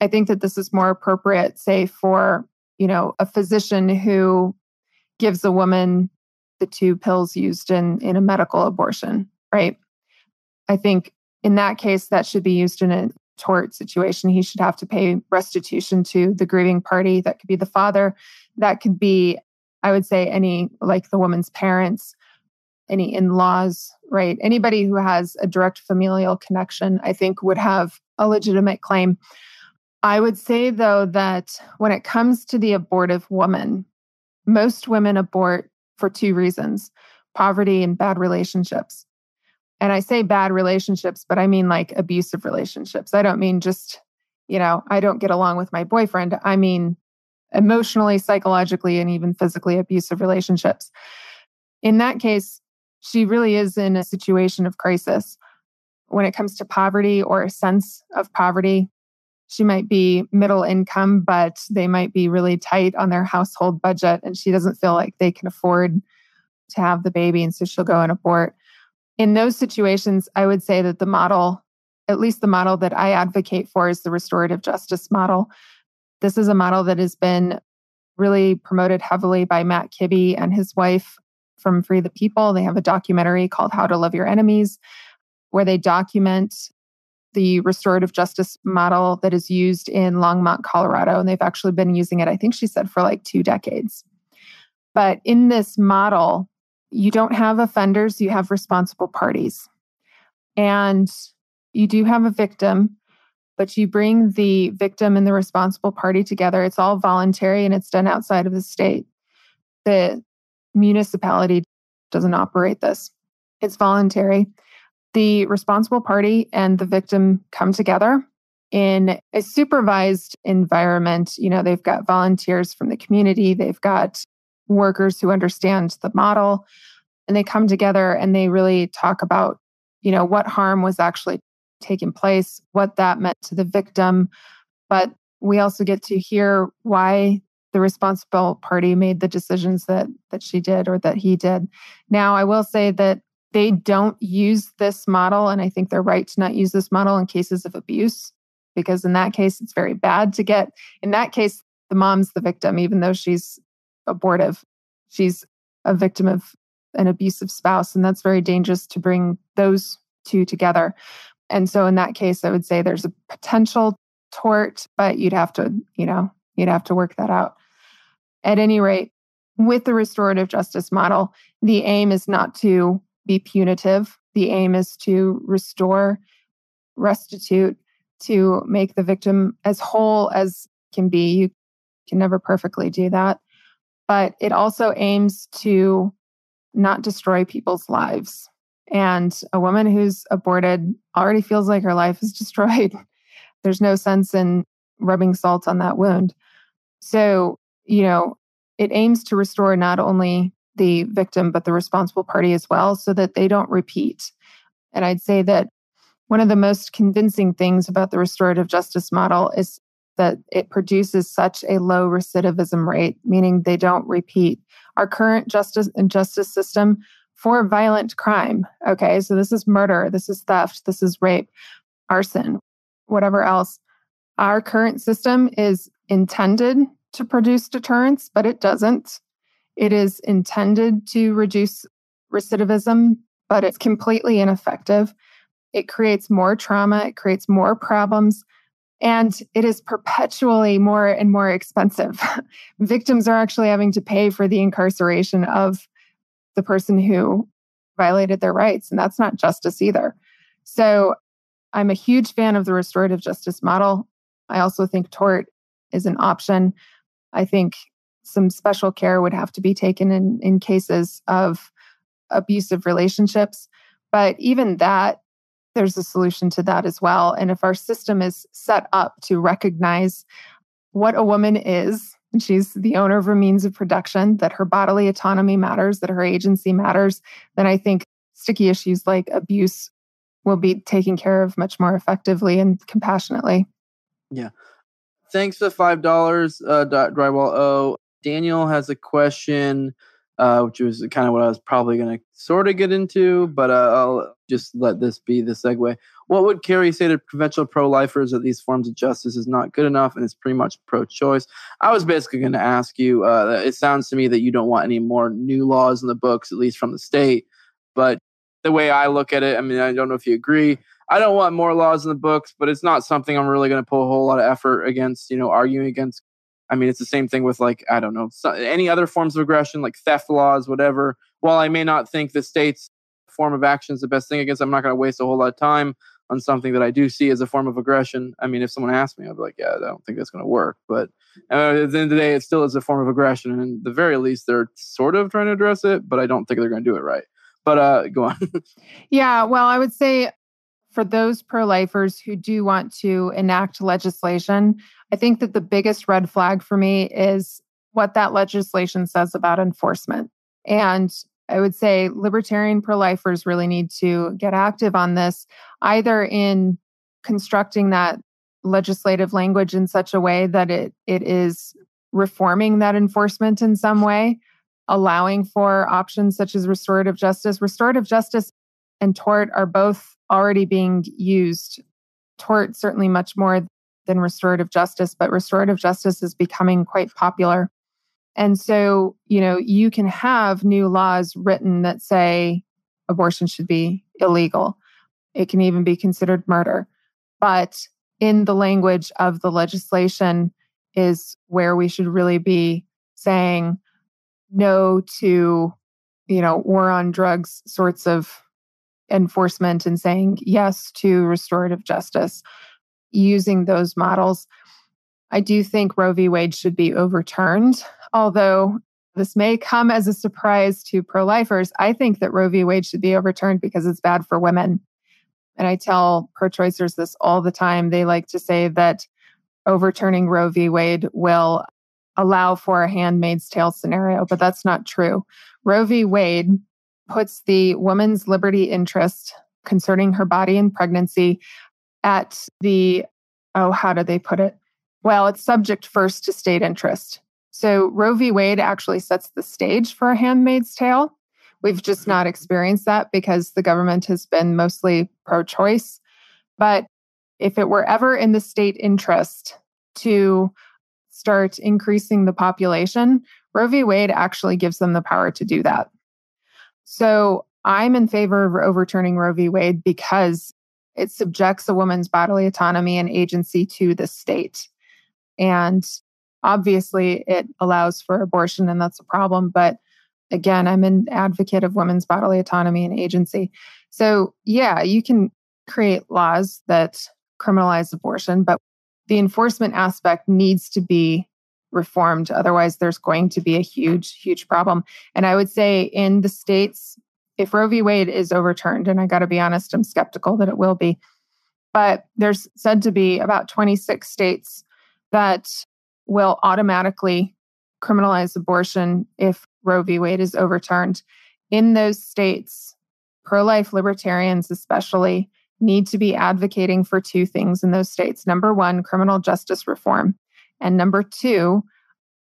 I think that this is more appropriate, say, for you know a physician who gives a woman the two pills used in in a medical abortion, right? I think in that case that should be used in a tort situation. He should have to pay restitution to the grieving party. That could be the father. That could be, I would say, any like the woman's parents any in laws, right? Anybody who has a direct familial connection, I think, would have a legitimate claim. I would say, though, that when it comes to the abortive woman, most women abort for two reasons poverty and bad relationships. And I say bad relationships, but I mean like abusive relationships. I don't mean just, you know, I don't get along with my boyfriend. I mean emotionally, psychologically, and even physically abusive relationships. In that case, she really is in a situation of crisis. When it comes to poverty or a sense of poverty, she might be middle income, but they might be really tight on their household budget, and she doesn't feel like they can afford to have the baby. And so she'll go and abort. In those situations, I would say that the model, at least the model that I advocate for, is the restorative justice model. This is a model that has been really promoted heavily by Matt Kibbe and his wife from Free the People. They have a documentary called How to Love Your Enemies, where they document the restorative justice model that is used in Longmont, Colorado. And they've actually been using it, I think she said, for like two decades. But in this model, you don't have offenders, you have responsible parties. And you do have a victim, but you bring the victim and the responsible party together. It's all voluntary and it's done outside of the state. The municipality doesn't operate this. It's voluntary. The responsible party and the victim come together in a supervised environment. You know, they've got volunteers from the community, they've got workers who understand the model, and they come together and they really talk about, you know, what harm was actually taking place, what that meant to the victim. But we also get to hear why the responsible party made the decisions that that she did or that he did. Now, I will say that they don't use this model and I think they're right to not use this model in cases of abuse because in that case it's very bad to get in that case the mom's the victim even though she's abortive. She's a victim of an abusive spouse and that's very dangerous to bring those two together. And so in that case I would say there's a potential tort but you'd have to, you know, you'd have to work that out. At any rate, with the restorative justice model, the aim is not to be punitive. The aim is to restore, restitute, to make the victim as whole as can be. You can never perfectly do that. But it also aims to not destroy people's lives. And a woman who's aborted already feels like her life is destroyed. There's no sense in rubbing salt on that wound. So you know, it aims to restore not only the victim, but the responsible party as well, so that they don't repeat. And I'd say that one of the most convincing things about the restorative justice model is that it produces such a low recidivism rate, meaning they don't repeat. Our current justice and justice system for violent crime, okay, so this is murder, this is theft, this is rape, arson, whatever else. Our current system is intended to produce deterrence, but it doesn't. It is intended to reduce recidivism, but it's completely ineffective. It creates more trauma, it creates more problems, and it is perpetually more and more expensive. Victims are actually having to pay for the incarceration of the person who violated their rights, and that's not justice either. So, I'm a huge fan of the restorative justice model. I also think tort is an option. I think some special care would have to be taken in, in cases of abusive relationships. But even that, there's a solution to that as well. And if our system is set up to recognize what a woman is, and she's the owner of her means of production, that her bodily autonomy matters, that her agency matters, then I think sticky issues like abuse will be taken care of much more effectively and compassionately. Yeah. Thanks for five dollars, uh, drywall. Oh, Daniel has a question, uh, which was kind of what I was probably going to sort of get into, but uh, I'll just let this be the segue. What would kerry say to conventional pro-lifers that these forms of justice is not good enough and it's pretty much pro-choice? I was basically going to ask you. Uh, it sounds to me that you don't want any more new laws in the books, at least from the state. But the way I look at it, I mean, I don't know if you agree. I don't want more laws in the books, but it's not something I'm really going to pull a whole lot of effort against, you know, arguing against. I mean, it's the same thing with like, I don't know, any other forms of aggression, like theft laws, whatever. While I may not think the state's form of action is the best thing against, I'm not going to waste a whole lot of time on something that I do see as a form of aggression. I mean, if someone asked me, I'd be like, yeah, I don't think that's going to work. But uh, at the end of the day, it still is a form of aggression. And at the very least, they're sort of trying to address it, but I don't think they're going to do it right. But uh, go on. yeah, well, I would say for those pro lifers who do want to enact legislation, I think that the biggest red flag for me is what that legislation says about enforcement. And I would say libertarian pro lifers really need to get active on this, either in constructing that legislative language in such a way that it, it is reforming that enforcement in some way, allowing for options such as restorative justice. Restorative justice and tort are both already being used. Tort, certainly much more than restorative justice, but restorative justice is becoming quite popular. And so, you know, you can have new laws written that say abortion should be illegal. It can even be considered murder. But in the language of the legislation is where we should really be saying no to, you know, war on drugs sorts of enforcement and saying yes to restorative justice using those models. I do think Roe v. Wade should be overturned, although this may come as a surprise to pro lifers. I think that Roe v. Wade should be overturned because it's bad for women. And I tell pro choicers this all the time. They like to say that overturning Roe v. Wade will allow for a handmaid's tale scenario, but that's not true. Roe v. Wade puts the woman's liberty interest concerning her body and pregnancy at the, oh, how do they put it? Well, it's subject first to state interest. So Roe v. Wade actually sets the stage for a handmaid's tale. We've just mm-hmm. not experienced that because the government has been mostly pro choice. But if it were ever in the state interest to start increasing the population, Roe v. Wade actually gives them the power to do that. So I'm in favor of overturning Roe v. Wade because it subjects a woman's bodily autonomy and agency to the state. And obviously, it allows for abortion, and that's a problem. But again, I'm an advocate of women's bodily autonomy and agency. So, yeah, you can create laws that criminalize abortion, but the enforcement aspect needs to be reformed. Otherwise, there's going to be a huge, huge problem. And I would say in the states, if Roe v. Wade is overturned, and I got to be honest, I'm skeptical that it will be, but there's said to be about 26 states that will automatically criminalize abortion if Roe v. Wade is overturned. In those states, pro life libertarians, especially, need to be advocating for two things in those states. Number one, criminal justice reform. And number two,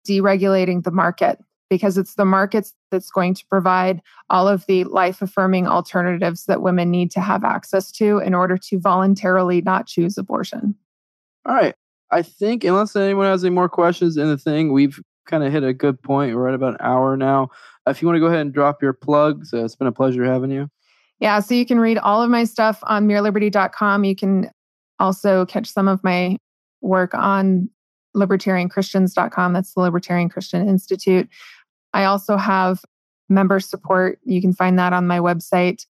deregulating the market because it's the markets that's going to provide all of the life affirming alternatives that women need to have access to in order to voluntarily not choose abortion. All right. I think, unless anyone has any more questions in the thing, we've kind of hit a good point. We're at about an hour now. If you want to go ahead and drop your plugs, uh, it's been a pleasure having you. Yeah. So you can read all of my stuff on mereliberty.com. You can also catch some of my work on libertarianchristians.com. That's the Libertarian Christian Institute. I also have member support. You can find that on my website.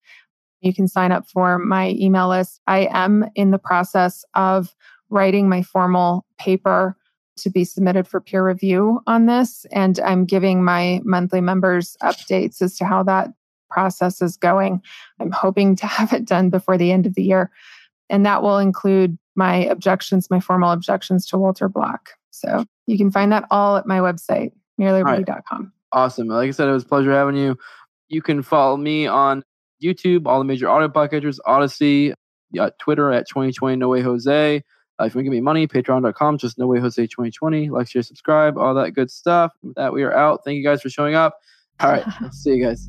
You can sign up for my email list. I am in the process of writing my formal paper to be submitted for peer review on this. And I'm giving my monthly members updates as to how that process is going. I'm hoping to have it done before the end of the year. And that will include my objections, my formal objections to Walter Block. So you can find that all at my website, mereliberty.com. Right. Awesome. Like I said, it was a pleasure having you. You can follow me on YouTube, all the major audio podcatchers, Odysee, yeah, Twitter at 2020 No Way Jose. Uh, if you want to give me money, patreon.com, just No Way Jose 2020. Like, share, subscribe, all that good stuff. With that, we are out. Thank you guys for showing up. All right. see you guys.